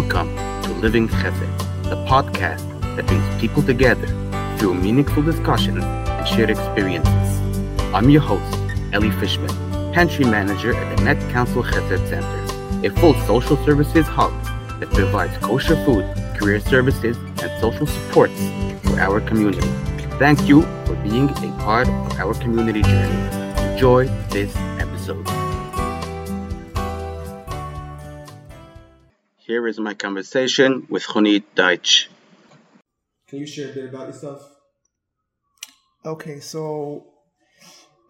Welcome to Living Chesed, the podcast that brings people together through meaningful discussions and shared experiences. I'm your host, Ellie Fishman, Pantry Manager at the Met Council Chesed Center, a full social services hub that provides kosher food, career services, and social supports for our community. Thank you for being a part of our community journey. Enjoy this episode. Here is my conversation with Ronit Deutsch. Can you share a bit about yourself? Okay, so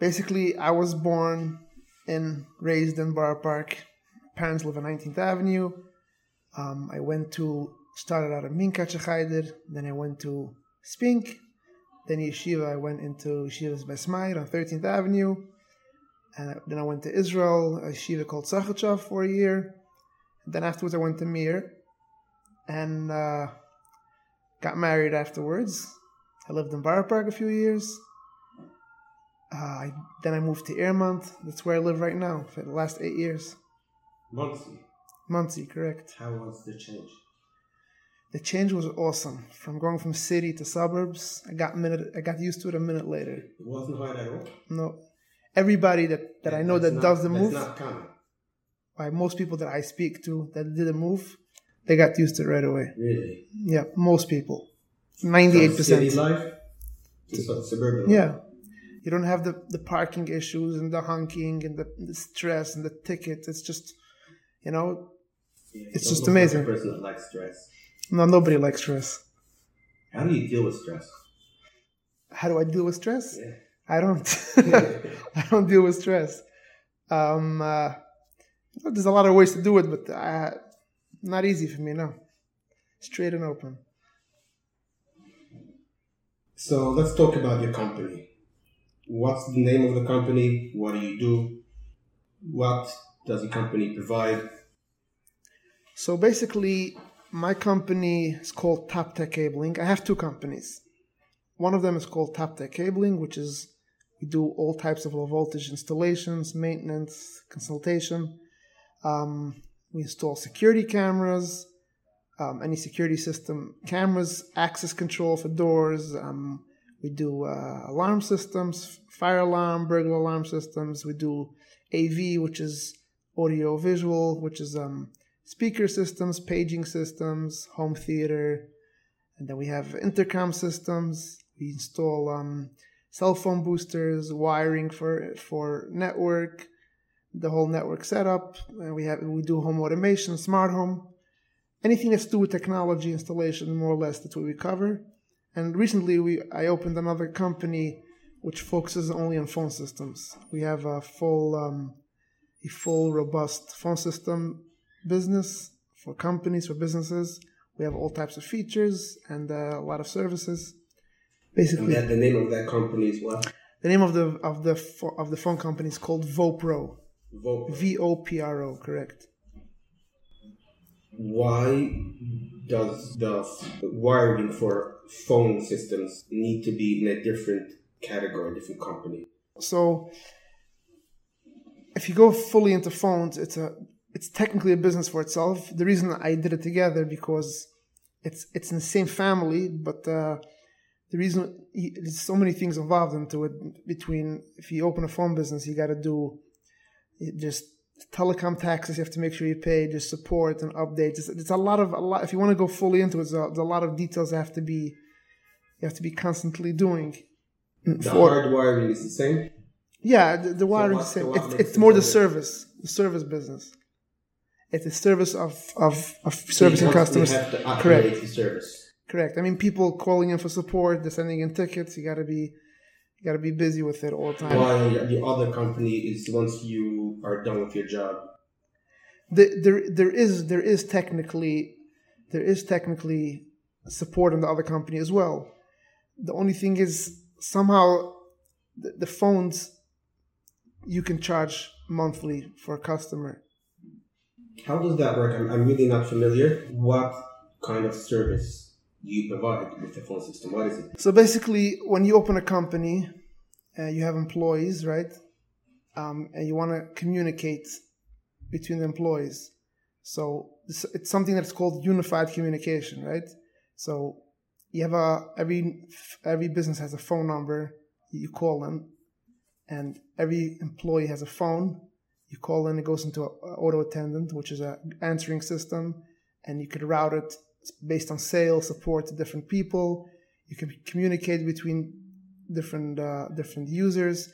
basically, I was born and raised in Borough Park. Parents live on 19th Avenue. Um, I went to started out at Minkache Chayder, then I went to Spink, then Yeshiva. I went into Yeshiva's Besmayr on 13th Avenue, and then I went to Israel, a yeshiva called Sachachav for a year. Then afterwards, I went to Mir, and uh, got married afterwards. I lived in Borough Park a few years. Uh, I, then I moved to Airmont. That's where I live right now for the last eight years. Monsey. Muncie, correct. How was the change? The change was awesome. From going from city to suburbs, I got minute. I got used to it a minute later. It wasn't hard at all. No, everybody that, that I know that not- does the move, not common. By most people that I speak to that did the move, they got used to it right away. Really. Yeah, most people, ninety-eight From city percent. life su- suburban. Yeah, you don't have the the parking issues and the honking and the, the stress and the tickets. It's just, you know, Yeah, It's just don't like amazing. person that likes stress. no nobody likes stress. How do you deal with stress? How do I deal with stress? Yeah. I don't. I don't deal with stress. Um, uh, there's a lot of ways to do it, but uh, not easy for me. No, straight and open. So let's talk about your company. What's the name of the company? What do you do? What does the company provide? So basically, my company is called Toptech Cabling. I have two companies. One of them is called Toptech Cabling, which is we do all types of low voltage installations, maintenance, consultation. Um, we install security cameras, um, any security system cameras, access control for doors. Um, we do uh, alarm systems, fire alarm, burglar alarm systems. We do AV, which is audio visual, which is um, speaker systems, paging systems, home theater, and then we have intercom systems. We install um, cell phone boosters, wiring for for network, the whole network setup. And we have we do home automation, smart home, anything that's to do with technology installation, more or less. That's what we cover. And recently, we I opened another company which focuses only on phone systems. We have a full um, a full robust phone system business for companies for businesses. We have all types of features and uh, a lot of services. And Basically, that, the name of that company is what? the name of the of the of the phone company is called VoPro. Vocal. V O P R O, correct. Why does the wiring for phone systems need to be in a different category, different company? So, if you go fully into phones, it's a it's technically a business for itself. The reason I did it together because it's it's in the same family, but uh, the reason there's so many things involved into it. Between if you open a phone business, you got to do just telecom taxes. You have to make sure you pay just support and updates. It's, it's a lot of a lot. If you want to go fully into it, there's a, there's a lot of details have to be you have to be constantly doing. The for- hard wiring is the same. yeah, the, the wiring is the same. It's, it's more the service, the service business. It's a service of of, of So servicing customers. Correct. the service. Correct. I mean, people calling in for support, they're sending in tickets. You got to be, you got to be busy with it all the time. While the other company is once you are done with your job. The- there, there is, there is technically, there is technically support in the other company as well. The only thing is somehow the, the phones you can charge monthly for a customer. How does that work? I'm, I'm really not familiar. What kind of service you provide with the phone system? What is it? So basically, when you open a company, uh, you have employees, right? Um, and you want to communicate between the employees. So it's, it's something that's called unified communication, right? So you have a every every business has a phone number. You call them, and every employee has a phone. You call in, it goes into an auto attendant, which is an answering system, and you could route it based on sales support to different people. You can communicate between different uh, different users,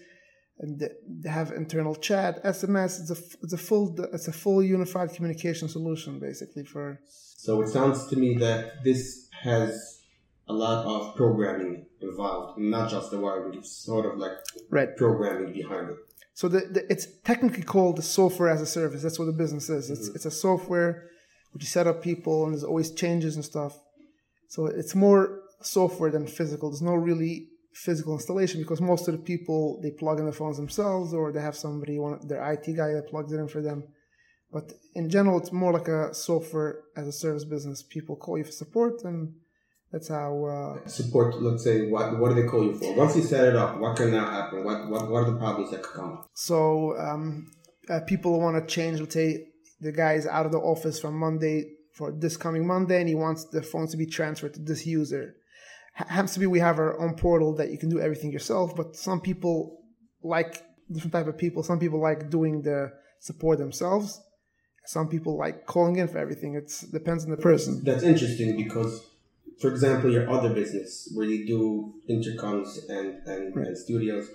and they have internal chat, SMS. It's a it's a full it's a full unified communication solution basically for. So it sounds to me that this has a lot of programming involved, not just the wiring. It's sort of like right. programming behind it. So the, the, it's technically called the software as a service. That's what the business is. It's mm-hmm. it's a software which you set up people and there's always changes and stuff. So it's more software than physical. There's no really physical installation because most of the people they plug in the phones themselves or they have somebody one their IT guy that plugs it in for them. But in general, it's more like a software as a service business. People call you for support and that's how uh, support. Let's say what what do they call you for? Once you set it up, what can now happen? What what what are the problems that could come? So um, uh, people want to change. Let's say the guy is out of the office from Monday for this coming Monday, and he wants the phones to be transferred to this user. H- happens to be we have our own portal that you can do everything yourself, but some people like different type of people. Some people like doing the support themselves. Some people like calling in for everything. It depends on the person. That's interesting because for example, your other business where you do intercoms and, and, right. and studios,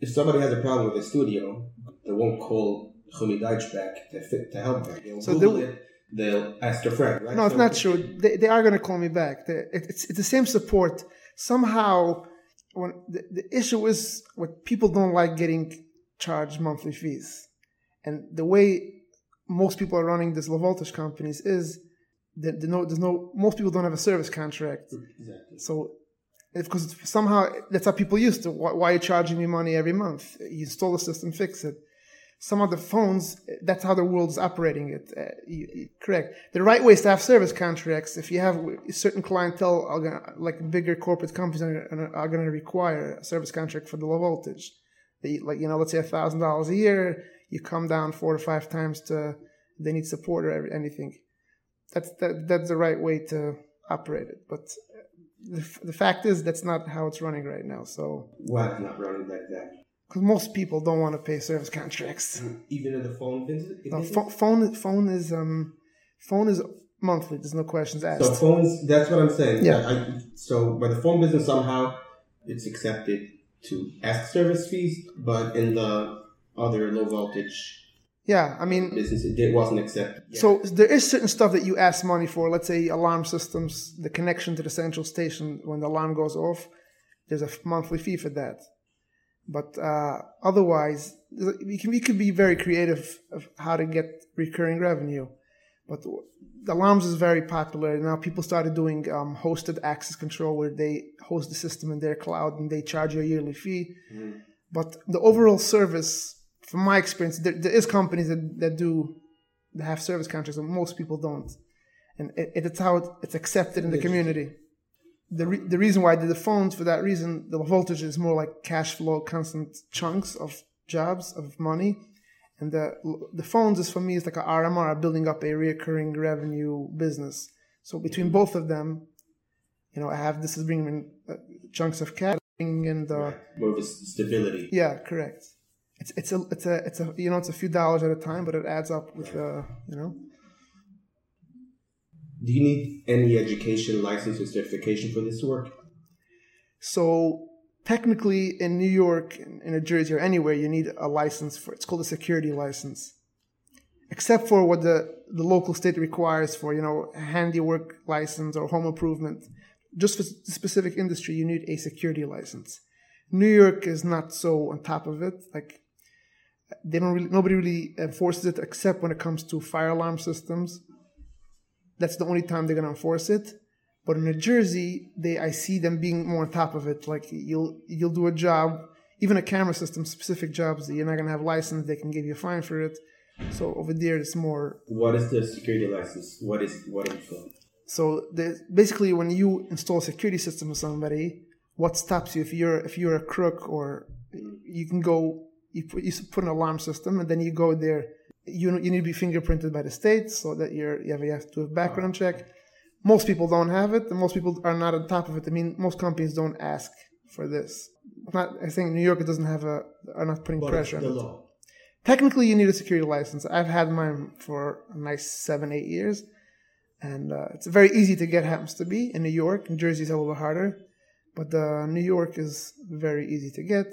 if somebody has a problem with a studio, they won't call Chuny Deutsch back to, fit, to help them. They'll so Google it, they'll ask their friend, right? No, it's not true. They, they are going to call me back. They, it, it's, it's the same support. Somehow, when the, the issue is what people don't like getting charged monthly fees. And the way most people are running these low voltage companies is there's no, there's no, most people don't have a service contract. Exactly. So, because somehow that's how people used to. Why, why, are you charging me money every month? You install the system, fix it. Some of the phones, that's how the world's operating it. Uh, you, you, correct. The right way is to have service contracts. If you have certain clientele, gonna, like bigger corporate companies are, are going to require a service contract for the low voltage. They, like, you know, let's say a thousand dollars a year, you come down four to five times to, they need support or anything that's that, that's the right way to operate it. But the, the fact is that's not how it's running right now. So why not running like that? Because most people don't want to pay service contracts. Even in the phone business. No, phone phone is um phone is monthly. There's no questions asked. So phones. That's what I'm saying. Yeah. I, so by the phone business somehow it's accepted to ask service fees, but in the other low voltage yeah, I mean, business it wasn't accepted. Yeah. So there is certain stuff that you ask money for. Let's say alarm systems, the connection to the central station when the alarm goes off. There's a monthly fee for that. But uh, otherwise, we can we could be very creative of how to get recurring revenue. But the alarms is very popular now. People started doing um, hosted access control where they host the system in their cloud and they charge you a yearly fee. Mm. But the overall service from my experience, there, there is companies that, that do that have service contracts, but most people don't, and it, it's how it's accepted in the community. The re, the reason why I did the phones for that reason, the voltage is more like cash flow, constant chunks of jobs of money, and the the phones is for me is like a RMR, building up a recurring revenue business. So between both of them, you know, I have this is bringing in uh, chunks of cash, and the more of a stability. Yeah, correct it's it's a it's a it's a you know it's a few dollars at a time, but it adds up with uh you know. Do you need any education, license, or certification for this work? So technically, in New York, in New Jersey, or anywhere, you need a license for. It's called a security license, except for what the the local state requires for you know handiwork license or home improvement. Just for specific industry, you need a security license. New York is not so on top of it. Like they don't really nobody really enforces it except when it comes to fire alarm systems. That's the only time they're gonna enforce it. But in New Jersey, they I see them being more on top of it. Like you'll you'll do a job, even a camera system, specific jobs that you're not gonna have license, they can give you a fine for it. So over there, it's more. What is the security license? What is what is it? So basically, when you install a security system with somebody, what stops you if you're if you're a crook or you can go you put, you put an alarm system and then you go there you you need to be fingerprinted by the state so that you're you have, you have to do a background check. Most people don't have it, and most people are not on top of it. I mean, most companies don't ask for this. Not, I think New York doesn't have a are not putting But pressure it's on the it. law. Technically, you need a security license. I've had mine for a nice seven, eight years, and uh, it's very easy to get. Happens to be in New York. New Jersey, it's a little bit harder, but uh, New York is very easy to get.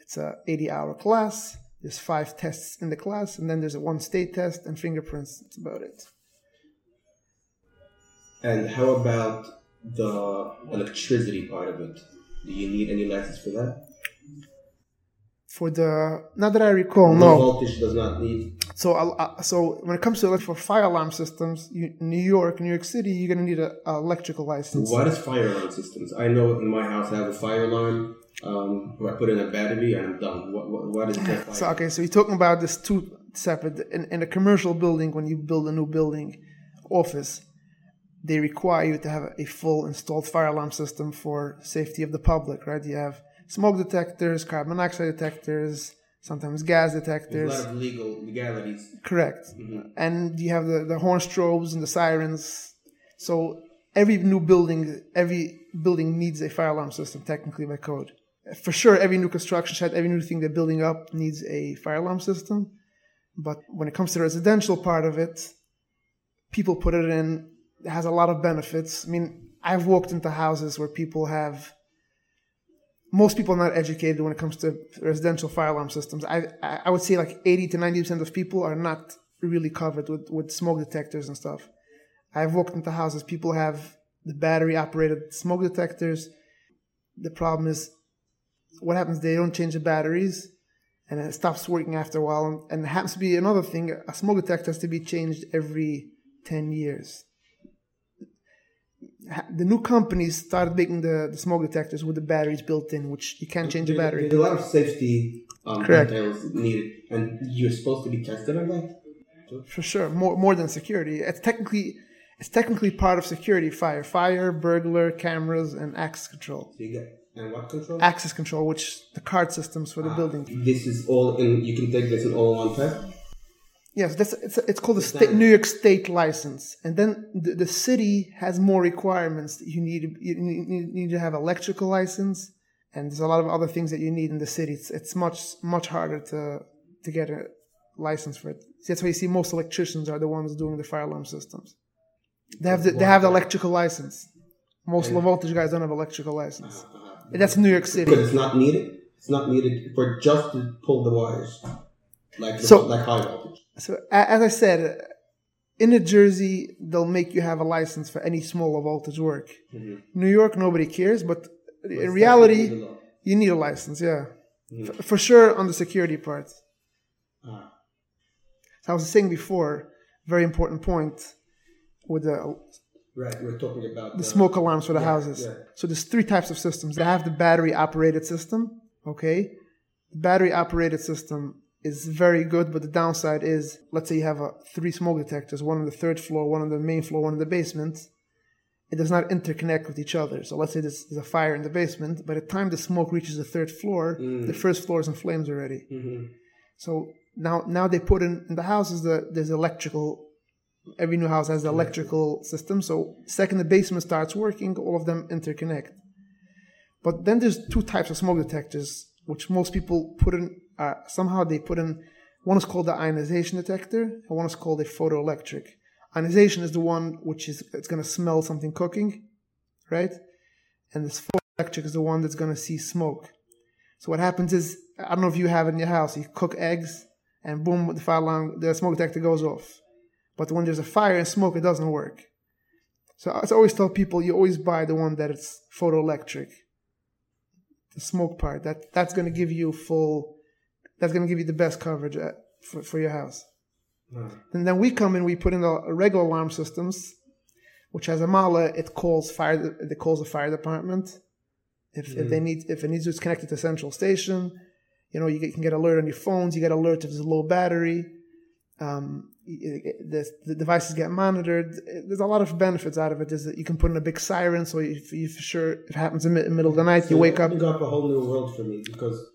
It's a 80-hour class. There's five tests in the class, and then there's a one state test and fingerprints. That's about it. And how about the electricity part of it? Do you need any license for that? For the not that I recall, The no. voltage does not need. So, uh, so when it comes to elect- for fire alarm systems, you, New York, New York City, you're gonna need a, a electrical license. What is fire alarm systems? I know in my house I have a fire alarm. Um, I put in a battery and I'm done. What, what, what is that? Fire? So okay, so you're talking about this two separate in, in a commercial building when you build a new building office, they require you to have a full installed fire alarm system for safety of the public, right? You have smoke detectors, carbon monoxide detectors, sometimes gas There's detectors. a lot of legal legalities. Correct. And you have the, the horn strobes and the sirens. So every new building, every building needs a fire alarm system technically by code. For sure, every new construction site, every new thing they're building up needs a fire alarm system. But when it comes to the residential part of it, people put it in. It has a lot of benefits. I mean, I've walked into houses where people have. Most people are not educated when it comes to residential fire alarm systems. I I would say like eighty to ninety percent of people are not really covered with with smoke detectors and stuff. I've walked into houses. People have the battery operated smoke detectors. The problem is, what happens? They don't change the batteries, and it stops working after a while. And it happens to be another thing. A smoke detector has to be changed every ten years. The new companies started making the, the smoke detectors with the batteries built in, which you can't change the battery. There's a lot of safety um, Correct. needed, and you're supposed to be tested on that. For sure, more more than security. It's technically it's technically part of security. Fire, fire, burglar, cameras, and access control. So you get and what control? Access control, which the card systems for the ah. building. This is all in. You can take this in all one test. Yes, that's it's it's called the state, New York State license, and then the, the city has more requirements. You need you need, you need to have electrical license, and there's a lot of other things that you need in the city. It's it's much much harder to to get a license for it. That's why you see most electricians are the ones doing the fire alarm systems. They have the, they have the electrical license. Most low voltage guys don't have electrical license. Ah. That's New York City. Because it's not needed. It's not needed for just to pull the wires, like the, So- like high voltage. So as I said, in New Jersey they'll make you have a license for any small low voltage work. New York nobody cares, but in reality Technically the law. you need a license. Yeah, F- for sure on the security part. Ah. So I was saying before, very important point with the Right, we're talking about the smoke alarms for the houses. yeah. So there's three types of systems. They have the battery operated system. Okay, the battery operated system is very good, but the downside is, let's say you have a, three smoke detectors, one on the third floor, one on the main floor, one in the basement. It does not interconnect with each other. So let's say there's, there's a fire in the basement. By the time the smoke reaches the third floor, mm. the first floor is in flames already. Mm-hmm. So now, now they put in in the houses the there's electrical. Every new house has electrical system. So second the basement starts working, all of them interconnect. But then there's two types of smoke detectors, which most people put in. Uh, somehow they put in. One is called the ionization detector, and one is called a photoelectric. Ionization is the one which is it's going to smell something cooking, right? And this photoelectric is the one that's going to see smoke. So what happens is, I don't know if you have it in your house. You cook eggs, and boom, the fire alarm, the smoke detector goes off. But when there's a fire and smoke, it doesn't work. So I always tell people, you always buy the one that it's photoelectric. The smoke part that that's going to give you full. That's going to give you the best coverage at, for for your house. And then we come in, we put in the regular alarm systems, which has a mala. It calls fire. It calls the fire department. If, if they mm. need, if it needs to, it's connected to central station. You know, you, you can get alert on your phones. You get alert if there's a low battery. Um, the, the devices get monitored. There's a lot of benefits out of it. Is that you can put in a big siren, so if you for sure if it happens in the middle of the night, you wake up. Opening up a whole new world for me because,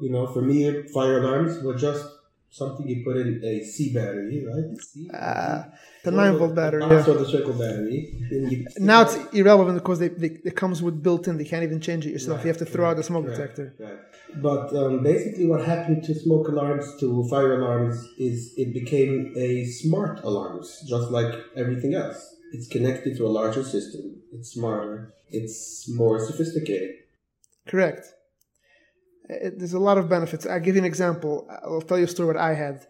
you know, for me, fire alarms were just something you put in a C battery, right? C. Uh, the nine volt battery. Yeah. Also the circle battery. Now it's irrelevant because they, they, it comes with built-in. They can't even change it yourself. you have to throw out the smoke Right, detector. Right. But um, basically, what happened to smoke alarms, to fire alarms, is it became a smart alarms, just like everything else. It's connected to a larger system. It's smarter. It's more sophisticated. Correct. It, there's a lot of benefits. I'll give you an example. I'll tell you a story what I had.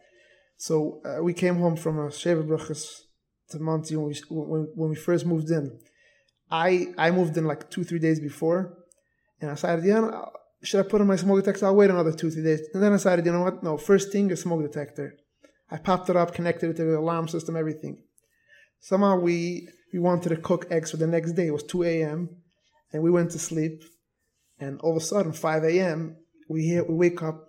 So uh, we came home from a Sheverbruches to Monsey when we, when, when we first moved in. I I moved in like two three days before, and I decided, yeah, no, should I put in my smoke detector? I'll wait another two three days. And then I decided, you know what? No, first thing is smoke detector. I popped it up, connected it to the alarm system, everything. Somehow we we wanted to cook eggs for the next day. It was 2 a.m. and we went to sleep. And all of a sudden, 5 a.m., we hear we wake up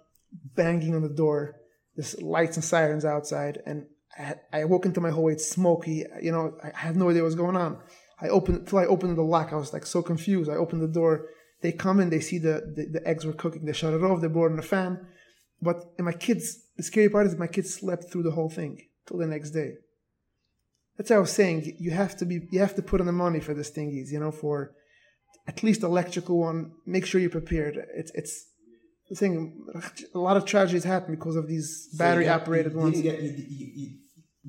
banging on the door. There's lights and sirens outside, and I, I woke into my hallway. It's smoky. You know, I had no idea what was going on. I opened till I opened the lock. I was like so confused. I opened the door. They come in. They see the the, the eggs were cooking. They shut it off. They brought in a fan. But and my kids, the scary part is my kids slept through the whole thing till the next day. That's what I was saying. You have to be, you have to put in the money for this thingies, you know, for at least electrical one. Make sure you're prepared. It's it's thing. A lot of tragedies happen because of these battery so operated you ones. get- you- you-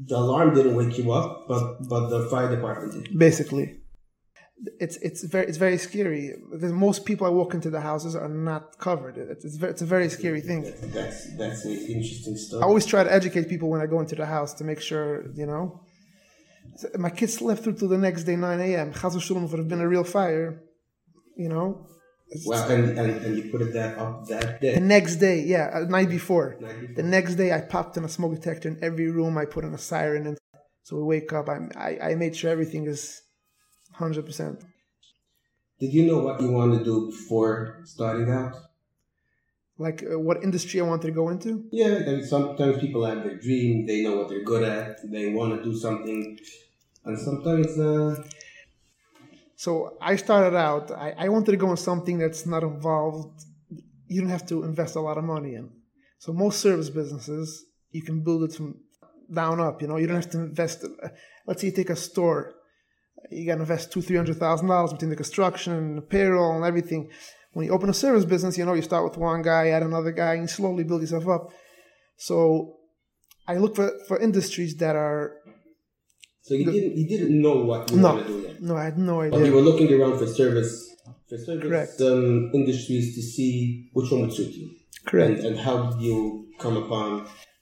the alarm didn't wake you up, but but the fire department did. Basically, it's it's very it's very scary. Most people I walk into the houses are not covered. It's it's, very, it's a very scary thing. That's that's an interesting story. I always try to educate people when I go into the house to make sure, you know. So My kids slept through till the next day, 9 a.m. Chaz v'shalom, if it had been a real fire, you know. Well, and, and, and you put it that up that day. The next day, yeah, uh, night before. Night before. The next day, I popped in a smoke detector in every room. I put in a siren, and so we wake up. I, I, I made sure everything is 100%. Did you know what you want to do before starting out? Like uh, what industry I wanted to go into? Yeah, and sometimes people have their dream. They know what they're good at. They want to do something, and sometimes uh, So I started out, I, I wanted to go in something that's not involved, you don't have to invest a lot of money in. So most service businesses, you can build it from down up, you know, you don't have to invest. Let's say you take a store, you got to invest two, three hundred thousand dollars between the construction and the payroll and everything. When you open a service business, you know, you start with one guy, add another guy, and slowly build yourself up. So I look for, for industries that are, so you didn't you didn't know what you no, do yet. no, I had no idea. But you were looking around for service for service um, industries to see which one would suit you. Correct. And, and how did you come upon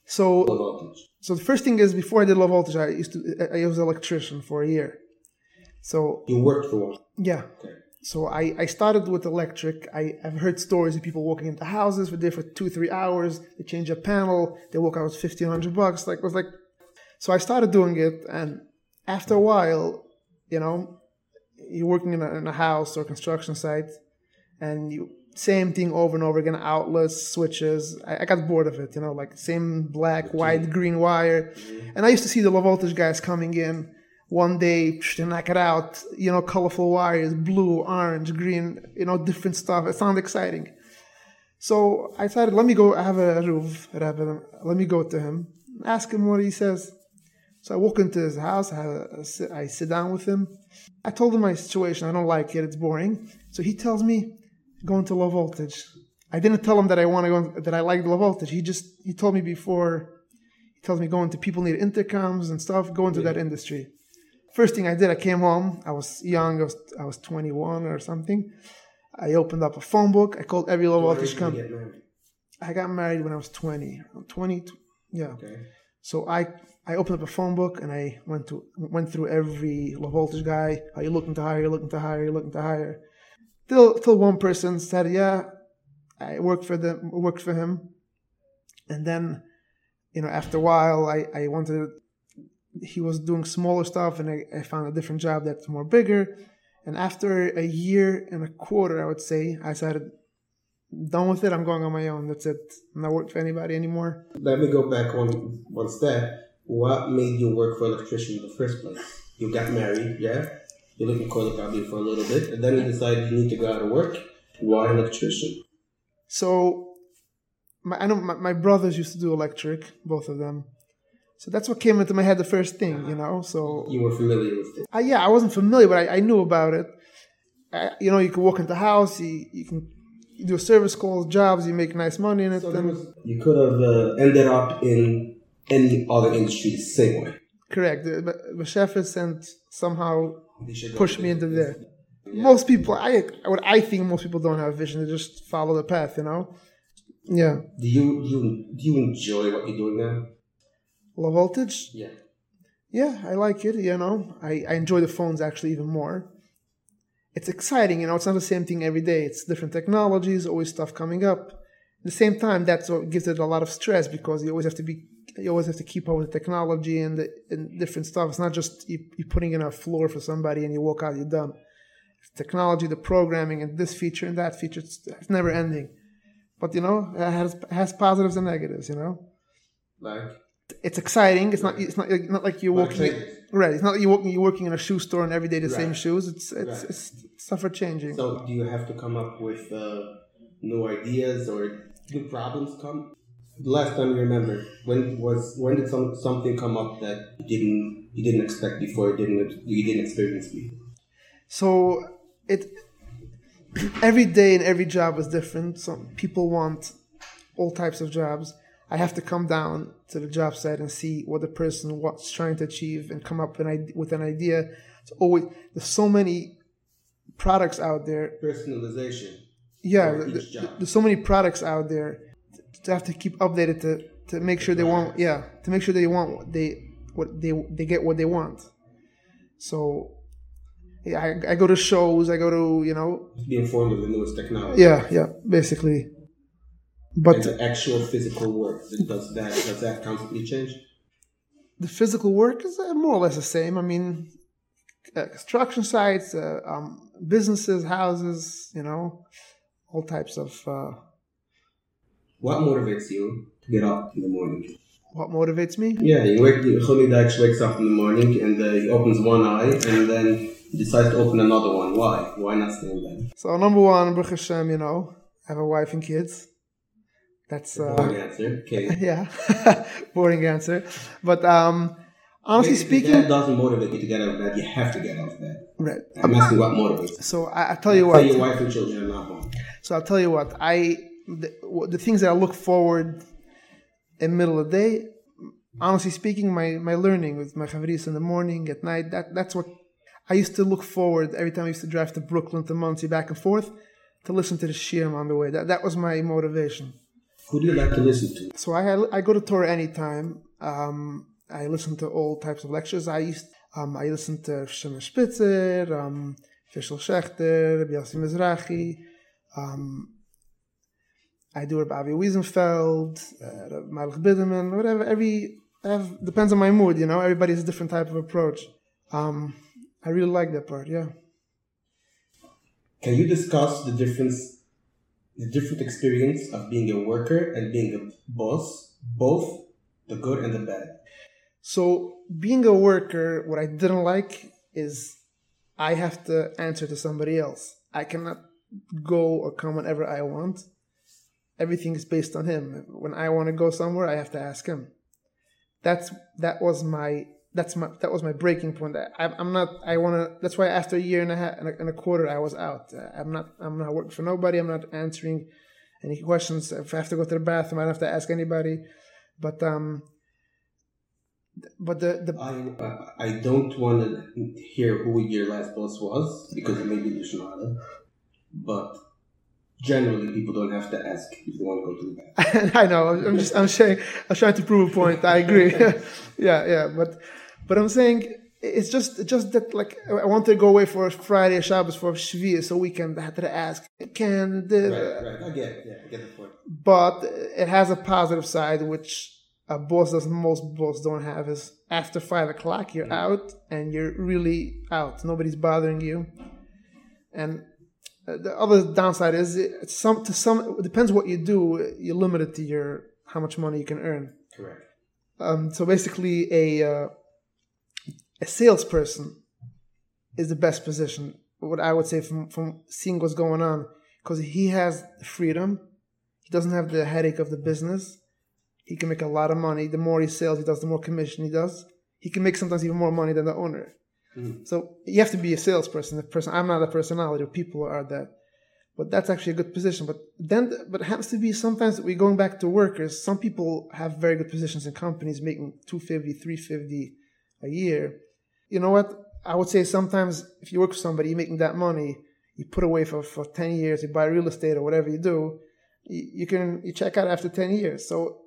So low voltage? So the first thing is before I did low voltage, I used to I was an electrician for a year. So You worked for one. yeah, Okay. so I, I started with electric. I, I've heard stories of people walking into houses for there for two three hours. They change a panel. They walk out with fifteen hundred bucks. Like it was like, so I started doing it, and after a while, you know, you're working in a, in a house or construction site, and you same thing over and over again. Outlets, switches. I, I got bored of it. You know, like same black, white, green wire. And I used to see the low voltage guys coming in one day to knock it out. You know, colorful wires, blue, orange, green. You know, different stuff. It sounded exciting. So I decided, let me go. I have a roof let me go to him, ask him what he says. So I walk into his house. I, have a, a sit- I sit down with him. I told him my situation. I don't like it. It's boring. So he tells me, go into low voltage. I didn't tell him that I want to go, that I like low voltage. He just, he told me before, he tells me go into people need intercoms and stuff, go into that industry. First thing I did, I came home. I was young. I was, I was 21 or something. I opened up a phone book. I called every low voltage company. I got married when I was 20. 20, yeah. Okay. So I I opened up a phone book and I went to went through every low voltage guy. Are you looking to hire? You're looking to hire? You're looking to hire? Till till one person said, "Yeah, I worked for them. Worked for him." And then, you know, after a while, I I wanted. He was doing smaller stuff, and I, I found a different job that's more bigger. And after a year and a quarter, I would say, I decided, done with it. I'm going on my own. That's it. I'm not working for anybody anymore. Let me go back one one step. What made you work for an electrician in the first place? You got married, yeah? You're looking coil probably for a little bit, and then you decide you need to go out of work. Why an electrician? So my, I know my, my brothers used to do electric, both of them. So that's what came into my head the first thing, you know. So You were familiar with it. uh, yeah, I wasn't familiar, but I, I knew about it. Uh, you know, you can walk into the house, you, you can you do service calls, jobs, you make nice money in it. So and- was, you could have uh, ended up in any other industry the same way. correct. The, but the chef is and somehow They should go pushed me into there. Most people, I what I think most people don't have vision; they just follow the path, you know. Yeah, Do you do you do you enjoy what you're doing now? low voltage. Yeah. Yeah, I like it. You know, I, I enjoy the phones actually even more. It's exciting, you know. It's not the same thing every day. It's different technologies, always stuff coming up. At the same time, that's what gives it a lot of stress because you always have to be, you always have to keep up with the technology and the and different stuff. It's not just you, you putting in a floor for somebody and you walk out, you're done. It's technology, the programming, and this feature and that feature. It's, it's never ending. But you know, it has it has positives and negatives. You know, Like it's exciting. It's not. It's not. Not like you're Like walking. Right. It's not like you're working. You're working in a shoe store and every day the same shoes. It's it's, Right. it's stuff are changing. so, do you have to come up with uh, new ideas or do problems come? The last time you remember, when was when did some something come up that you didn't you didn't expect before? You didn't you didn't experience before? So it every day and every job is different. Some people want all types of jobs. I have to come down to the job site and see what the person what's trying to achieve and come up with an with an idea. It's always there's so many products out there. Personalization. Yeah, For th- each th- job. there's so many products out there to have to keep updated to to make sure they want yeah to make sure they want what they what they they get what they want. So yeah, I, I go to shows. I go to you know be informed of the newest technology. yeah yeah basically. And But the actual physical work does that does that constantly change? the physical work is uh, more or less the same. I mean, uh, construction sites, uh, um, businesses, houses, you know, all types of. Uh, What motivates you to get up in the morning? what motivates me? Yeah, you wake, Chuny Deutsch wakes up in the morning and uh, he opens one eye and then decides to open another one. Why? Why not stay in bed? So number one, Baruch Hashem, you know, I have a wife and kids. That's uh, Boring answer. Okay. yeah, boring answer. But um, honestly If speaking, that doesn't motivate you to get out of bed, you have to get out of bed. right. I'm asking what motivates. So I, I tell you Say what. your wife and children are not home. So I'll tell you what. I the, the things that I look forward in the middle of the day. Honestly speaking, my my learning with my chavris in the morning, at night. That that's what I used to look forward every time I used to drive to Brooklyn to Monsey back and forth to listen to the shiurim on the way. That that was my motivation. Who do you like to listen to? So I I go to Torah anytime. Um, I listen to all types of lectures. I used um, I listen to Shimon Spitzer, um, Fishel Schechter, Bielsi Mizrahi. Um, I do Rabbi Avi Wiesenfeld, uh, Malach Biderman, whatever. Every have, depends on my mood, you know. Everybody has a different type of approach. Um, I really like that part. Yeah. Can you discuss the difference, the different experience of being a worker and being a boss, both the good and the bad? So being a worker, what I didn't like is I have to answer to somebody else. I cannot go or come whenever I want. Everything is based on him. When I want to go somewhere, I have to ask him. That's that was my that's my that was my breaking point. I, I'm not. I want to. That's why after a year and a half and a, and a quarter, I was out. I'm not. I'm not working for nobody. I'm not answering any questions. If I have to go to the bathroom, I don't have to ask anybody. But um, but the the I I don't want to hear who your last boss was because maybe you should know but generally people don't have to ask if they want to go to the bathroom. I know. I'm just. I'm saying. I'm trying to prove a point. I agree. yeah, yeah. But, but I'm saying it's just, just that. Like, I wanted to go away for Friday, Shabbos for Shvi, so we can had to ask, can the, Right, right. I get it. Yeah, I get the point. but it has a positive side, which a boss doesn't. Most boss don't have. Is after five o'clock, you're mm. out and you're really out. Nobody's bothering you, and the other downside is it, some to some it depends what you do. You're limited to your how much money you can earn. Correct. Um, so basically, a uh, a salesperson is the best position. What I would say from from seeing what's going on, because he has freedom, he doesn't have the headache of the business. He can make a lot of money. The more he sells, he does, the more commission he does. He can make sometimes even more money than the owner. Mm-hmm. So you have to be a salesperson. The person I'm not a personality. People are that, but that's actually a good position. But then, but it happens to be sometimes we're going back to workers. Some people have very good positions in companies, making 250, 350 a year. You know what? I would say sometimes if you work for somebody, you're making that money, you put away for, for 10 years, you buy real estate or whatever you do, you, you can you check out after 10 years. So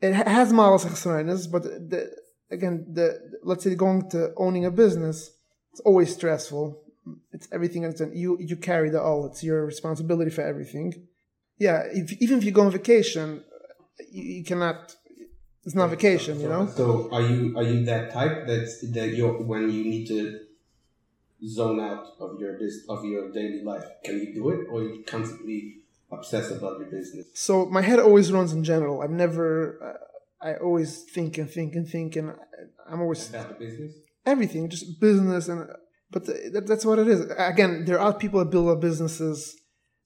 it has malas but the, again, the let's say going to owning a business, it's always stressful. It's everything that's you you carry the all. It's your responsibility for everything. Yeah, if, even if you go on vacation, you, you cannot. It's not vacation, so, you know. So are you are you that type that's that you when you need to zone out of your of your daily life? Can you do it, or you constantly obsessed about your business? So my head always runs in general. I've never. Uh, I always think and think and think, and I'm always about the business. Everything, just business, and but that, that's what it is. Again, there are people that build up businesses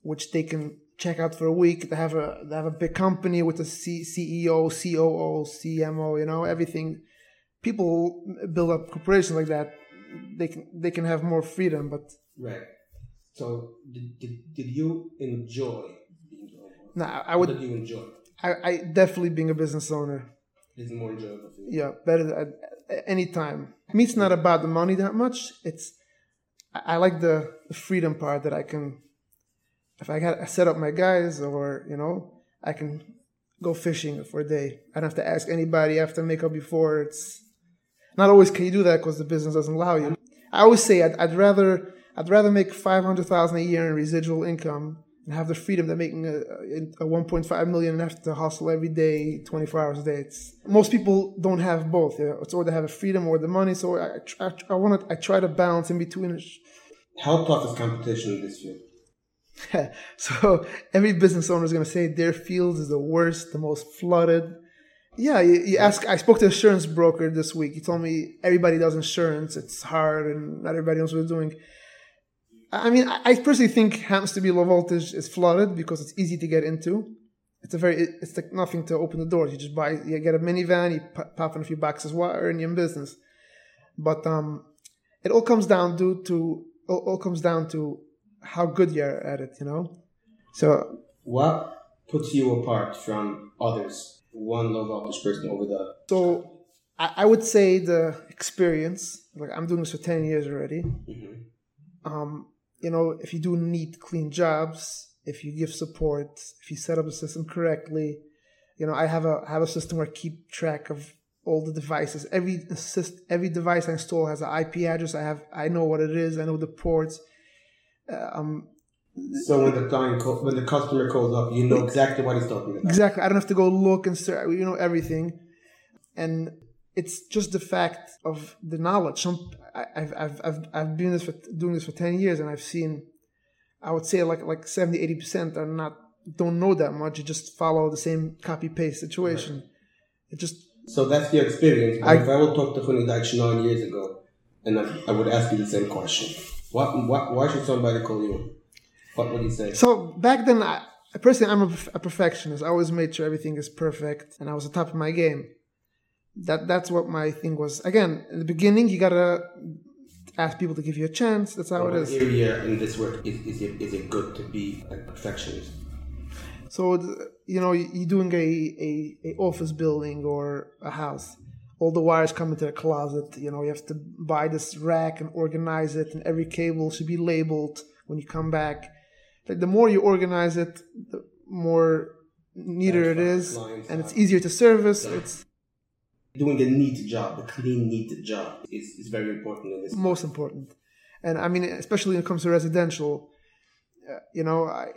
which they can check out for a week. They have a they have a big company with a C, CEO, COO, CMO. You know everything. People build up corporations like that. They can they can have more freedom, but right. So did, did, did you enjoy being No, I would. What did you enjoy? I, I definitely being a business owner. Is more enjoyable. Yeah, better at, at uh, any time. Me, it's not about the money that much. It's I, I like the, the freedom part that I can. If I got I set up my guys, or you know, I can go fishing for a day. I don't have to ask anybody. I have to make up before. It's not always can you do that because the business doesn't allow you. I always say I'd, I'd rather I'd rather make five hundred thousand a year in residual income and have the freedom that making a, a 1.5 million and have to hustle every day, 24 hours a day. It's, most people don't have both. You know? It's or they have a freedom or the money. So I, I, I want to, I try to balance in between. How tough is competition in this field? so every business owner is going to say their field is the worst, the most flooded. Yeah, you, you ask. I spoke to an insurance broker this week. He told me everybody does insurance. It's hard, and not everybody knows what they're doing. I mean, I personally think happens to be low voltage is flooded because it's easy to get into. It's a very, it's like nothing to open the doors. You just buy, you get a minivan, you pop in a few boxes water, and you're in business. But um, it all comes down due to all, all comes down to how good you're at it. You know. So what puts you apart from others? One low voltage person over the. So I, I would say the experience. Like I'm doing this for ten years already. Mm-hmm. Um, you know, if you do neat, clean jobs, if you give support, if you set up the system correctly, you know, I have a I have a system where I keep track of all the devices. Every assist, every device I install has an IP address. I have I know what it is. I know the ports. Uh, um, so when the client call, when the customer calls up, you know exactly what he's talking about. Exactly. I don't have to go look and search. You know everything, and it's just the fact of the knowledge. Some I've I've I've I've been this for, doing this for ten years, and I've seen, I would say like like 70 80 percent are not don't know that much. You just follow the same copy paste situation. Right. It just so that's your experience. I, if I would talk to Chuny Deutsch nine years ago, and I, I, would ask you the same question, what, what why should somebody call you? What would you say? So back then, I, personally, I'm a, a perfectionist. I always made sure everything is perfect, and I was at the top of my game that that's what my thing was. Again, in the beginning, you gotta ask people to give you a chance. That's how well, it is. Area in this work is, is it is it good to be a perfectionist? So you know, you're doing a, a, a office building or a house. All the wires come into a closet. You know, you have to buy this rack and organize it, and every cable should be labeled when you come back. Like the more you organize it, the more neater it is, and it's easier to service. Yeah. It's doing a neat job, a clean, neat job is, is very important in this. Most important. And I mean, especially when it comes to residential, uh, you know, I,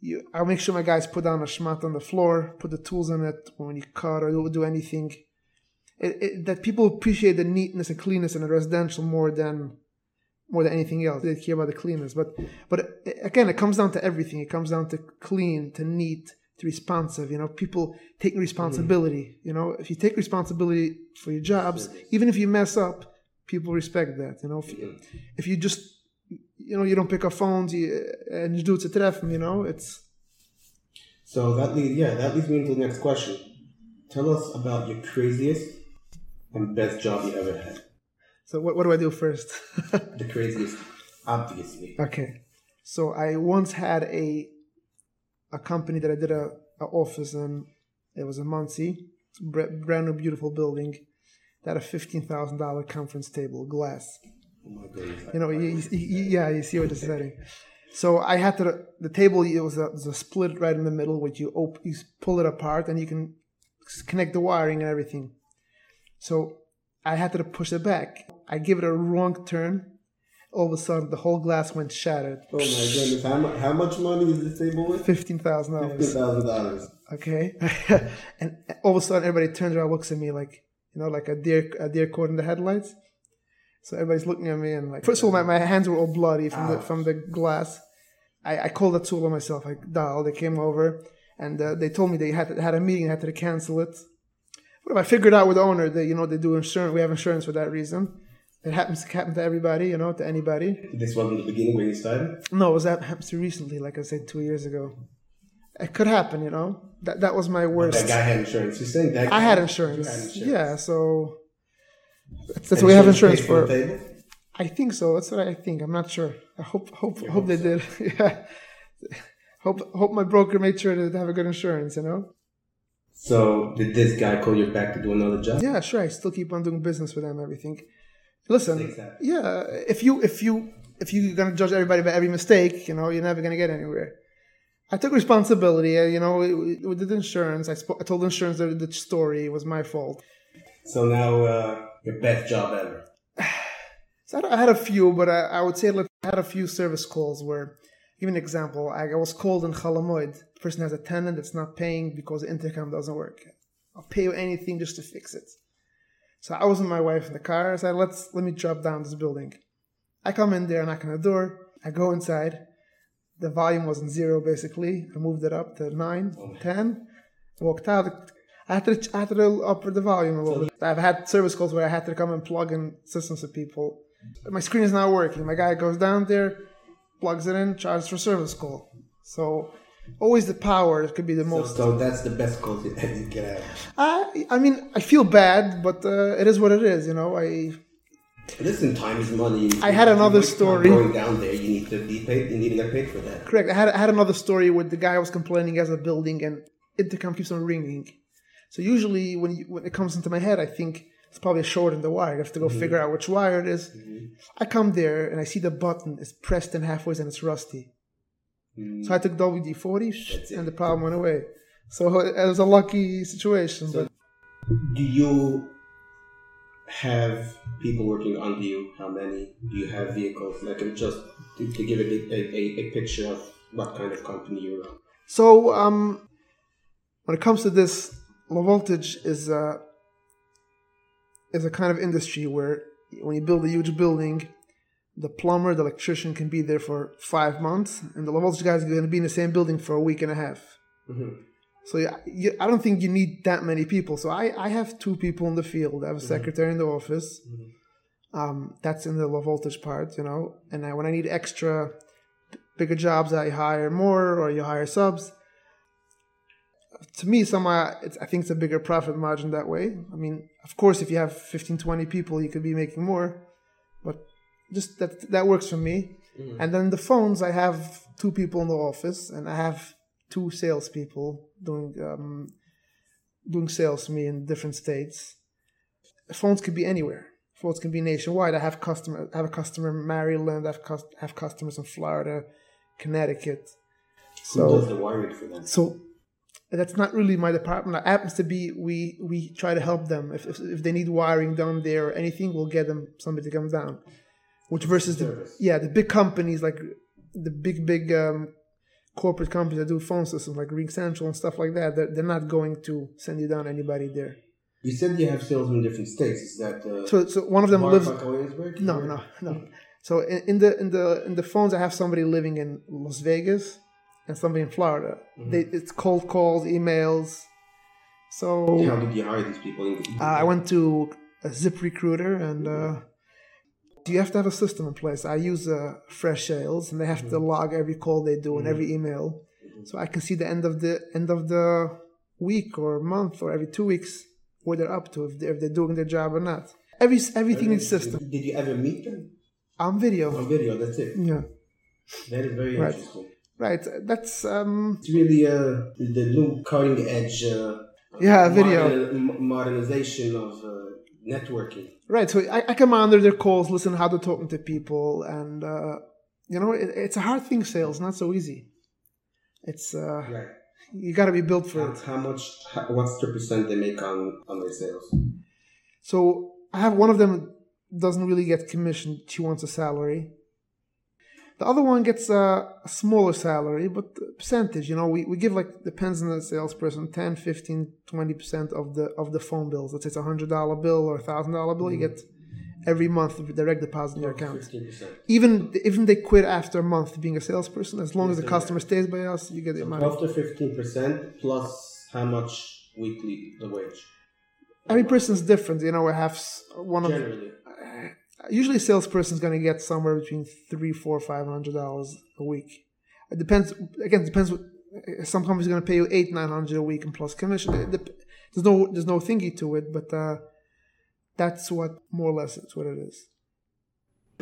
you, I'll make sure my guys put down a schmat on the floor, put the tools on it when you cut or do, do anything. It, it, that people appreciate the neatness and cleanness in a residential more than more than anything else. They care about the cleanness, but but uh, again, it comes down to everything. It comes down to clean, to neat, to responsive. You know, people taking responsibility. Mm-hmm. You know, if you take responsibility for your jobs, even if you mess up, people respect that. You know, if, mm-hmm. if you just you know you don't pick up phones you, and you do it to treffen, you know, it's So that leads, yeah, that leads me into the next question. Tell us about your craziest and best job you ever had. So what, what do I do first? The craziest, obviously. okay. So I once had a a company that I did a, a office in. It was in Monsey, brand new, beautiful building. That a fifteen thousand dollar conference table, glass. Oh my goodness. You know, you, you, yeah, you see what it's setting. So I had to the table. It was a, it was a split right in the middle, which you op- you pull it apart and you can connect the wiring and everything. So I had to push it back. I give it a wrong turn. All of a sudden, the whole glass went shattered. Oh my goodness. How, mu- how much money is this table worth? Fifteen thousand dollars. $15,000. Okay, and all of a sudden, everybody turns around, looks at me like you know, like a deer, a deer caught in the headlights. So everybody's looking at me and like, first of all, my, my hands were all bloody from the from the glass. I, I called the tool on myself. I dialed. They came over and uh, they told me they had had a meeting, had to cancel it. But I figured out with the owner that you know they do insurance. We have insurance for that reason. It happens to happen to everybody, you know, to anybody. This wasn't the beginning when you started? No, it was that happens to recently, like I said, two years ago. It could happen, you know. That that was my worst. That guy had insurance. You're saying that I guy- had insurance. had insurance. Yeah, so that's, that's what we have insurance for. I think so. That's what I think. I'm not sure. I hope hope hope they did. yeah. Hope hope my broker made sure to have a good insurance. You know. So did this guy call you back to do another job? Yeah, sure. I still keep on doing business with them. Everything. Listen. Yeah. If you if you if you're gonna judge everybody by every mistake, you know, you're never gonna get anywhere. I took responsibility. uh, You know, we, we did insurance. I, spo- I told insurance that the story it was my fault. So now uh, your best job ever. So I I had a few, but I, I would say like, I had a few service calls where, give an example. I, I was called in Chalamoid. The person has a tenant that's not paying because the intercom doesn't work. I'll pay you anything just to fix it. So I was with my wife in the car. I said, let's let me drop down this building. I come in there, knock on the door. I go inside. The volume was in zero basically. I moved it up to nine, oh ten. Walked out. I had to I had to up the volume a little bit. I've had service calls where I had to come and plug in systems to people. Mm-hmm. My screen is not working. My guy goes down there, plugs it in, charges for service call. So always the power could be the most. so that's the best call you you can have. I I mean I feel bad, but uh, it is what it is. You know I Listen, time is money. I had another story. Going down there, you need to be paid. You need to get paid for that. correct. I had I had another story where the guy was complaining as a building and intercom keeps on ringing. So usually when you, when it comes into my head, I think it's probably a short in the wire. I have to go figure out which wire it is. I come there and I see the button is pressed in halfway and it's rusty. So I took WD forty and the problem went away. So it was a lucky situation. But Do you have people working under you? How many? Do you have vehicles? Like just to, to give a, a, a, a picture of what kind of company you run. So, um, when it comes to this, low voltage is a is a kind of industry where when you build a huge building, the plumber, the electrician can be there for five months, and the low voltage guys are going to be in the same building for a week and a half. Mm-hmm. So yeah, you, I don't think you need that many people. So I, I have two people in the field. I have a mm-hmm. secretary in the office. Mm-hmm. Um, that's in the low voltage part, you know. And I, when I need extra bigger jobs, I hire more or you hire subs. To me, somehow, uh, it's, I think it's a bigger profit margin that way. I mean, of course, if you have 15, 20 people, you could be making more, but just that that works for me. And then the phones, I have two people in the office, and I have two salespeople doing um, doing sales for me in different states. Phones could be anywhere. Phones can be nationwide. I have customer. I have a customer in Maryland. I have have customers in Florida, Connecticut. So Who does the wiring for them? so that's not really my department. It happens to be we we try to help them if if, if they need wiring done there or anything, we'll get them somebody to come down. Which versus the yeah the big companies like the big big um, corporate companies that do phone systems like RingCentral and stuff like that. They're, they're not going to send you down anybody there. You said you have sales in different states. Is that uh, So so one of them lives. Williamsburg? No, no, no. So in, in the in the in the phones, I have somebody living in Las Vegas and somebody in Florida. They, it's cold calls, emails. So How did you hire these people? uh, I went to a ZipRecruiter, and uh, you have to have a system in place. I use uh, Freshsales, and they have to log every call they do and every email. so I can see the end of the end of the week or month or every two weeks where they're up to if they're, if they're doing their job or not. Every everything is system Did you ever meet them on video. on video? That's it. Yeah, That is very Right. interesting. right. That's um It's really uh, the new cutting edge. Uh, Yeah, video. modern- modernization of uh, networking. right. So I, I can monitor their calls, listen how they're talking to people, and uh, you know it, it's a hard thing. Sales not so easy. It's uh, Right. you got to be built for And it. how much? How, what's the percent they make on on their sales? So I have one of them doesn't really get commission. She wants a salary. The other one gets a, a smaller salary, but percentage, you know, we, we give like depends on the salesperson 10, 15, 20% of the of the phone bills. Let's say it's a hundred dollar bill or a thousand dollar bill, you mm-hmm. get every month direct deposit in your account. Fifteen percent. Even even they quit after a month being a salesperson, as long as the customer stays by us, you get the money. After fifteen percent plus how much weekly the wage? Every person's different, you know. I have one of Generally, uh, usually a salesperson is going to get somewhere between three, four, five hundred dollars a week. It depends. Again, it depends. What, some companies are going to pay you eight, nine hundred a week and plus commission. There's no there's no thingy to it, but uh, that's what more or less it's what it is.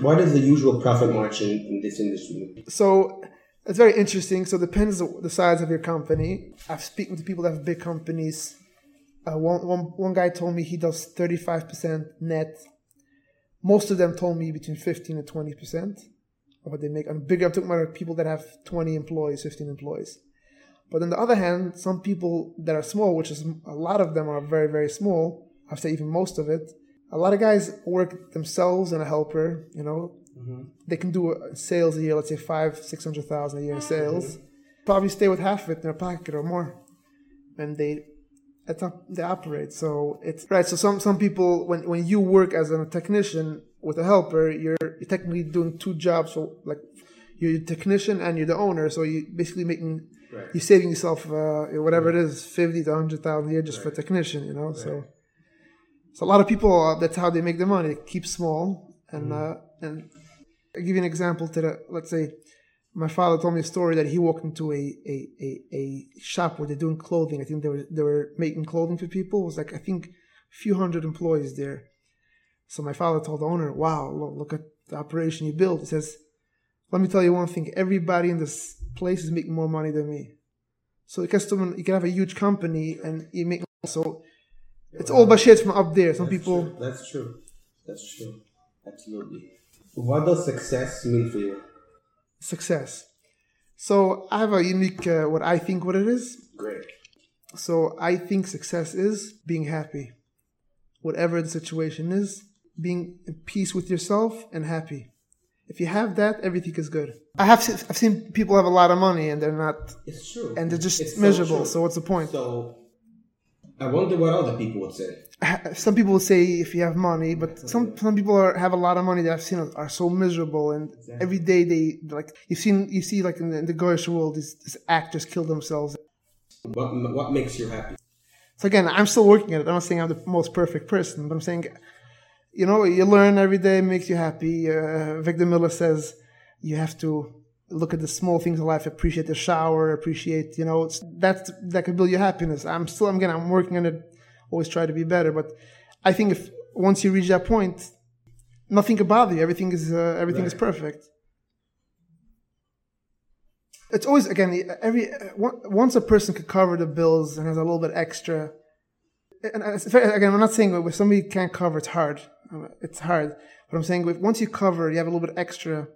what is the usual profit margin in this industry? So it's very interesting. So it depends the the size of your company. I've speaking to people that have big companies. Uh, one, one, one guy told me he does 35% net. Most of them told me between 15 and 20% of what they make. I'm bigger. I'm talking about people that have 20 employees, 15 employees. But on the other hand, some people that are small, which is a lot of them are very, very small. I'd say even most of it. A lot of guys work themselves and a helper, you know, mm-hmm. they can do sales a year, let's say five, six hundred thousand a year in ah. sales. Probably stay with half of it in their pocket or more, and they how they operate. So it's right. So some some people, when when you work as a technician with a helper, you're, you're technically doing two jobs. So like you're the technician and you're the owner. So you basically making Right. you're saving yourself uh, whatever it is, fifty to hundred thousand a year just for a technician. You know, so. So a lot of people, uh, that's how they make their money. They keep small, and uh, and I'll give you an example. To the let's say, my father told me a story that he walked into a a, a, a shop where they're doing clothing. I think they were they were making clothing for people. It was like I think a few hundred employees there. So my father told the owner, "Wow, look, at the operation you built." He says, "Let me tell you one thing. Everybody in this place is making more money than me." So you can still, you can have a huge company and you make so. It's all shit from up there. Some That's people. true. That's true. That's true. Absolutely. What does success mean for you? Success. So I have a unique uh, what I think what it is. Great. So I think success is being happy, whatever the situation is, being in peace with yourself and happy. If you have that, everything is good. I have I've seen people have a lot of money and they're not It's true. and they're just It's miserable. true. So what's the point? So, I wonder what other people would say. some people will say if you have money, but some some people are, have a lot of money that I've seen are, so miserable, and every day they like you've seen you see like in the, in the Goyish world these, these actors kill themselves. What What makes you happy? So again, I'm still working at it. I'm not saying I'm the most perfect person, but I'm saying, you know, you learn every day, makes you happy. Uh, Victor Miller says you have to look at the small things in life, appreciate the shower, appreciate, you know, it's, that that can build your happiness. I'm still, I'm again, I'm working on it. Always try to be better, but I think if once you reach that point, nothing can bother you. Everything is uh, everything is perfect. It's always again every uh, once a person could cover the bills and has a little bit extra. And again, I'm not saying if somebody can't cover, it's hard. It's hard, but I'm saying if once you cover, you have a little bit extra.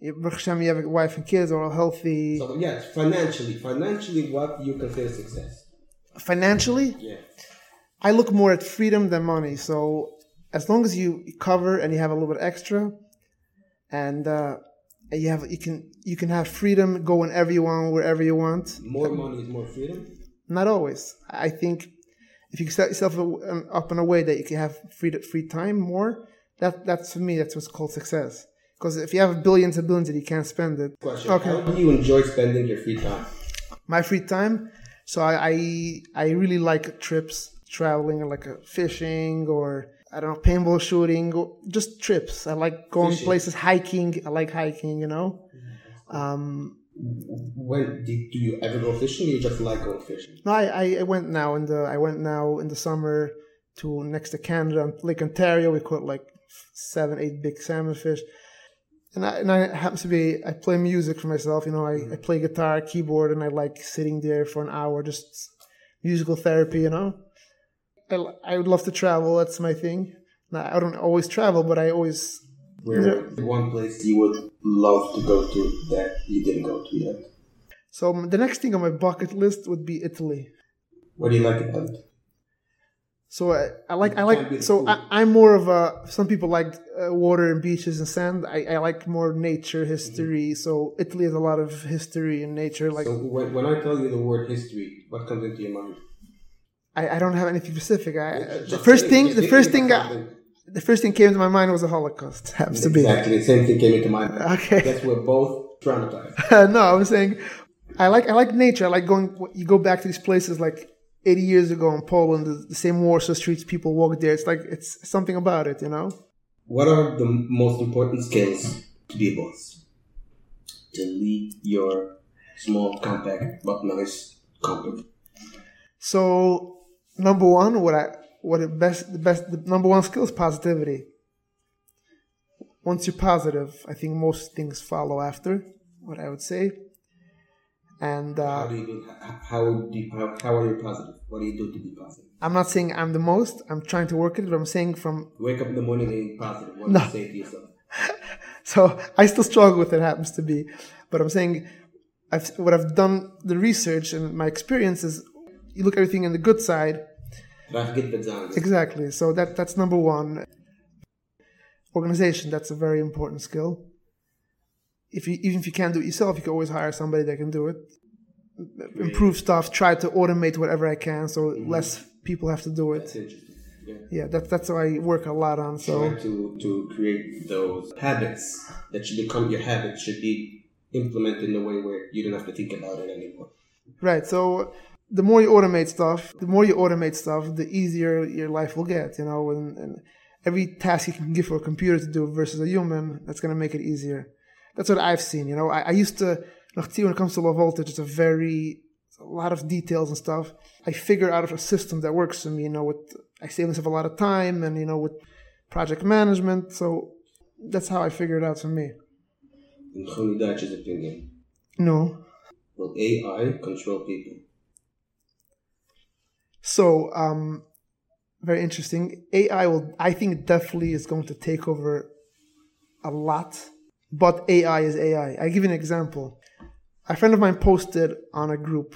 Baruch Hashem, you have a wife and kids, or all healthy. So yes, financially, financially, what you consider success? Financially, Yeah. I look more at freedom than money. So as long as you cover and you have a little bit extra, and uh, you have you can you can have freedom, go whenever you want, wherever you want. More money is more freedom. Not always. I think if you set yourself up in a way that you can have free free time more, that that's for me that's what's called success. Because if you have billions and billions and you can't spend it, Question: Okay. How do you enjoy spending your free time? my free time. So I I, I really like trips, traveling, like uh, fishing or I don't know paintball shooting, or just trips. I like going Fishing. places, hiking. I like hiking. You know, um, When did, do you ever go fishing? Or you just like going fishing? No, I, I, I went now in the I went now in the summer to next to Canada, Lake Ontario. We caught like seven, eight big salmon fish. And I, and I happens to be I play music for myself. You know, I, I mm-hmm. play guitar, keyboard, and I like sitting there for an hour, just musical therapy. You know, I, I would love to travel. That's my thing. Now, I don't always travel, but I always Where one place you would love to go to that you didn't go to yet? So the next thing on my bucket list would be Italy. What do you like about it? So I, I like I like can't be the so food. I, I'm more of a some people like uh, water and beaches and sand. I, I like more nature history. So Italy has a lot of history and nature. Like so when, when I tell you the word history, what comes into your mind? I, I don't have anything specific. I, Just the first thing the first thing I, the first thing came to my mind was the Holocaust. Happens to be Exactly, the same thing came into my mind. Okay. Guess we're both traumatized. no, I was saying I like I like nature. I like going. You go back to these places like 80 years ago in Poland, the, the same Warsaw streets. People walk there. It's like it's something about it, you know. What are the most important skills to be a boss? To lead your small, compact, but nice company. So number one, what I what the best the best the number one skill is positivity. Once you're positive, I think most things follow after. What I would say, and How uh, do you do? How do you, how, how are you positive? What do you do to be positive? I'm not saying I'm the most. I'm trying to work it, but I'm saying from Wake up in the morning being positive. What do No. you say to yourself? So I still struggle with it. Happens to be, but I'm saying, I've, what I've done the research and my experience is, you look at everything in the good side. Graag get het aan. Exactly. So that that's number one. Organization. That's a very important skill. If you even if you can't do it yourself, you can always hire somebody that can do it. Improve stuff. Try to automate whatever I can, so mm-hmm. less people have to do it. interesting. Yeah. Yeah, that's that's what I work a lot on. So. Try to, to create those habits that should become your habits should be implemented in a way where you don't have to think about it anymore. Right. So the more you automate stuff, the more you automate stuff, the easier your life will get. You know, and, and every task you can give for a computer to do versus a human, that's going to make it easier. That's what I've seen. You know, I, I used to, when it comes to low voltage, it's a very a lot of details and stuff. I figure out of a system that works for me. You know, with I save myself a lot of time, and you know, with project management. So that's how I figured it out for me. In Deutsch's opinion, No. will AI control people? So, um, very interesting. AI will, I think, definitely is going to take over a lot, but AI is AI. I give you an example. A friend of mine posted on a group.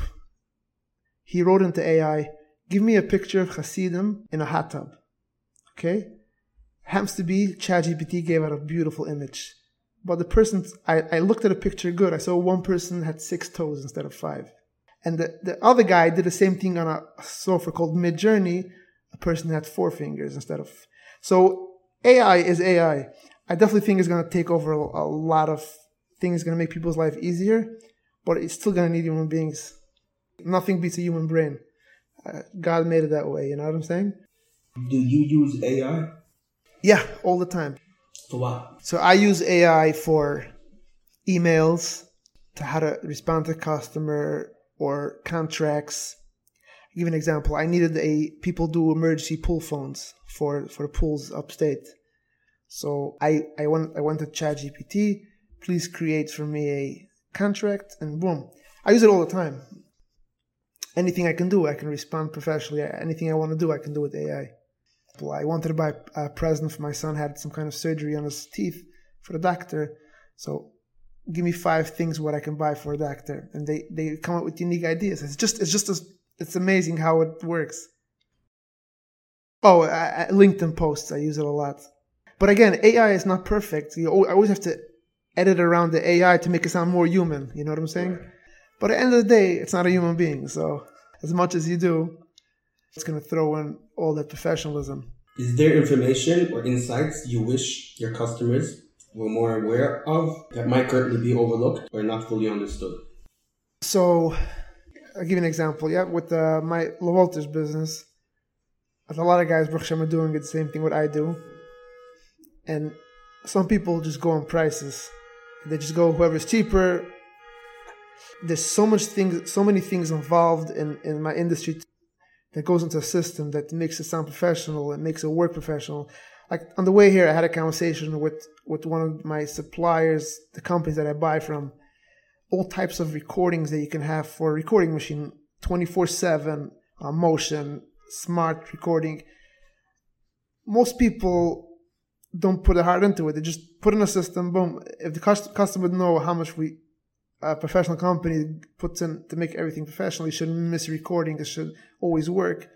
He wrote into AI, "Give me a picture of Hasidim in a hot tub." Okay, happens to be ChatGPT gave out a beautiful image, but the person I, I looked at a picture good. I saw one person had six toes instead of five. And the, the other guy did the same thing on a software called Midjourney. A person had four fingers instead of. So AI is AI. I definitely think it's going to take over a, lot of things, It's going to make people's life easier, but it's still going to need human beings. Nothing beats a human brain. Uh, God made it that way. You know what I'm saying? Do you use AI? Yeah, all the time. For what? So I use AI for emails, to how to respond to customer or contracts. I'll give you an example. I needed a people do emergency pool phones for for pools upstate. So I I went I to ChatGPT. Please create for me a contract, and boom, I use it all the time. Anything I can do, I can respond professionally. Anything I want to do, I can do with AI. I wanted to buy a present for my son. Had some kind of surgery on his teeth for the doctor. So give me five things what I can buy for a doctor, and they they come up with unique ideas. It's just it's just it's amazing how it works. Oh, I, I- LinkedIn posts I use it a lot, but again, AI is not perfect. You I always have to edit around the AI to make it sound more human. You know what I'm saying? But at the end of the day, it's not a human being. So as much as you do, it's going to throw in all that professionalism. Is there information or insights you wish your customers were more aware of that might currently be overlooked or not fully understood? So, I'll give you an example. Yeah, with uh, my low voltage business, a lot of guys, Baruch Hashem, are doing the same thing what I do. And some people just go on prices. They just go whoever's cheaper. there's so much things, so many things involved in in my industry that goes into a system that makes it sound professional and makes it work professional. Like on the way here, I had a conversation with with one of my suppliers, the companies that I buy from, all types of recordings that you can have for a recording machine, twenty four seven, uh, motion, smart recording. Most people don't put a heart into it. They just put in a system. Boom. If the customer would know how much we a professional company puts in to make everything professional. You shouldn't miss recording. It should always work.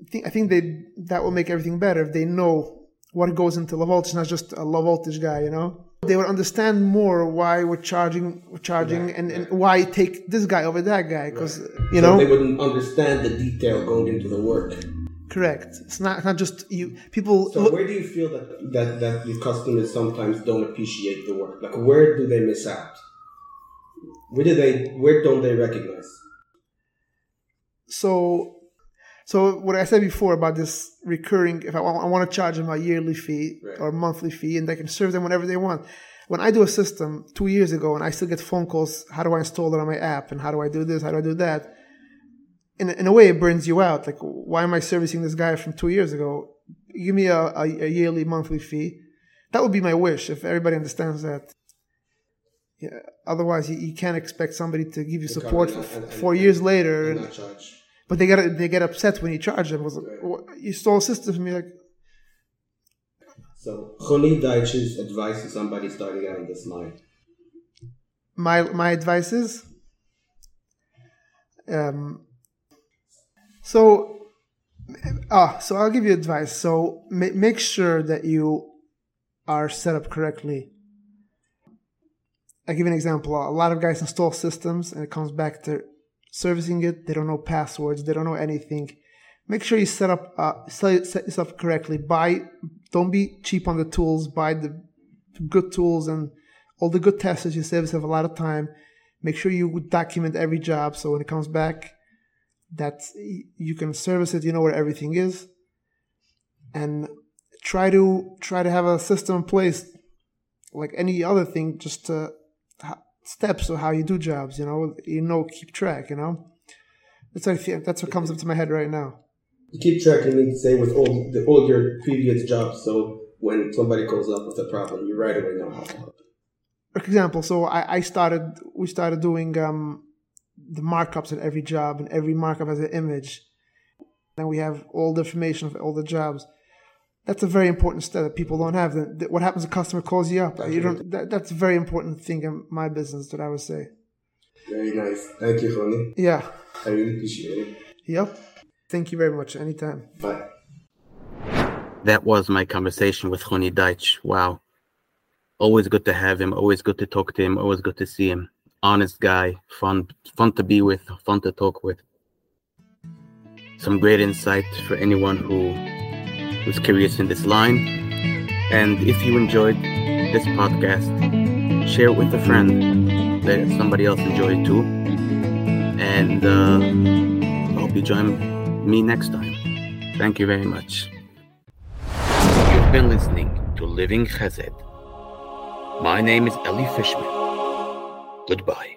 I think, I think they that will make everything better if they know what goes into low voltage, not just a low voltage guy. You know, they would understand more why we're charging, we're charging, and, and why take this guy over that guy because right. you so know they wouldn't understand the detail going into the work. Correct. It's not not just you. People. So look, where do you feel that that that the customers sometimes don't appreciate the work? Like where do they miss out? Where do they? Where don't they recognize? So, so what I said before about this recurring, if I, I want to charge them a yearly fee right. or monthly fee, and they can serve them whenever they want. When I do a system two years ago, and I still get phone calls, how do I install it on my app, and how do I do this, how do I do that? In in a way, it burns you out. Like, why am I servicing this guy from two years ago? Give me a, a, a yearly, monthly fee. That would be my wish if everybody understands that. Yeah, otherwise, you, you can't expect somebody to give you support for and, and, four and, years later. And, but they get they get upset when you charge them. Was you stole a system from me? Like, so, Chuny Deutsch's advice to somebody starting out in this line. My my advice is, um, so, ah, so I'll give you advice. So ma- make sure that you are set up correctly I give an example. A lot of guys install systems and it comes back to servicing it. They don't know passwords. They don't know anything. Make sure you set up, uh, set yourself correctly. Buy, don't be cheap on the tools. Buy the good tools and all the good testers. You save yourself a lot of time. Make sure you document every job. So when it comes back, that you can service it. You know where everything is and try to, try to have a system in place like any other thing just to steps of how you do jobs. You know, you know, keep track. You know, that's what that's what comes up to my head right now. You keep track. I mean, say with all the, all your previous jobs. So when somebody calls up with a problem, you right away know how to help. For example, so I, I started. We started doing um, the markups at every job, and every markup has an image. And we have all the information of all the jobs that's a very important step that people don't have. That what happens? A customer calls you up. You don't. That, that's a very important thing in my business that I would say. Very nice. Thank you, Chuny. Yeah. I really appreciate it. Yep. Thank you very much. Anytime. Bye. That was my conversation with Chuny Deutsch. Wow. Always good to have him. Always good to talk to him. Always good to see him. Honest guy. Fun, fun to be with. Fun to talk with. Some great insight for anyone who who's curious in this line. And if you enjoyed this podcast, share it with a friend. Let somebody else enjoy it too. And uh, I hope you join me next time. Thank you very much. You've been listening to Living Chesed. My name is Eli Fishman. Goodbye.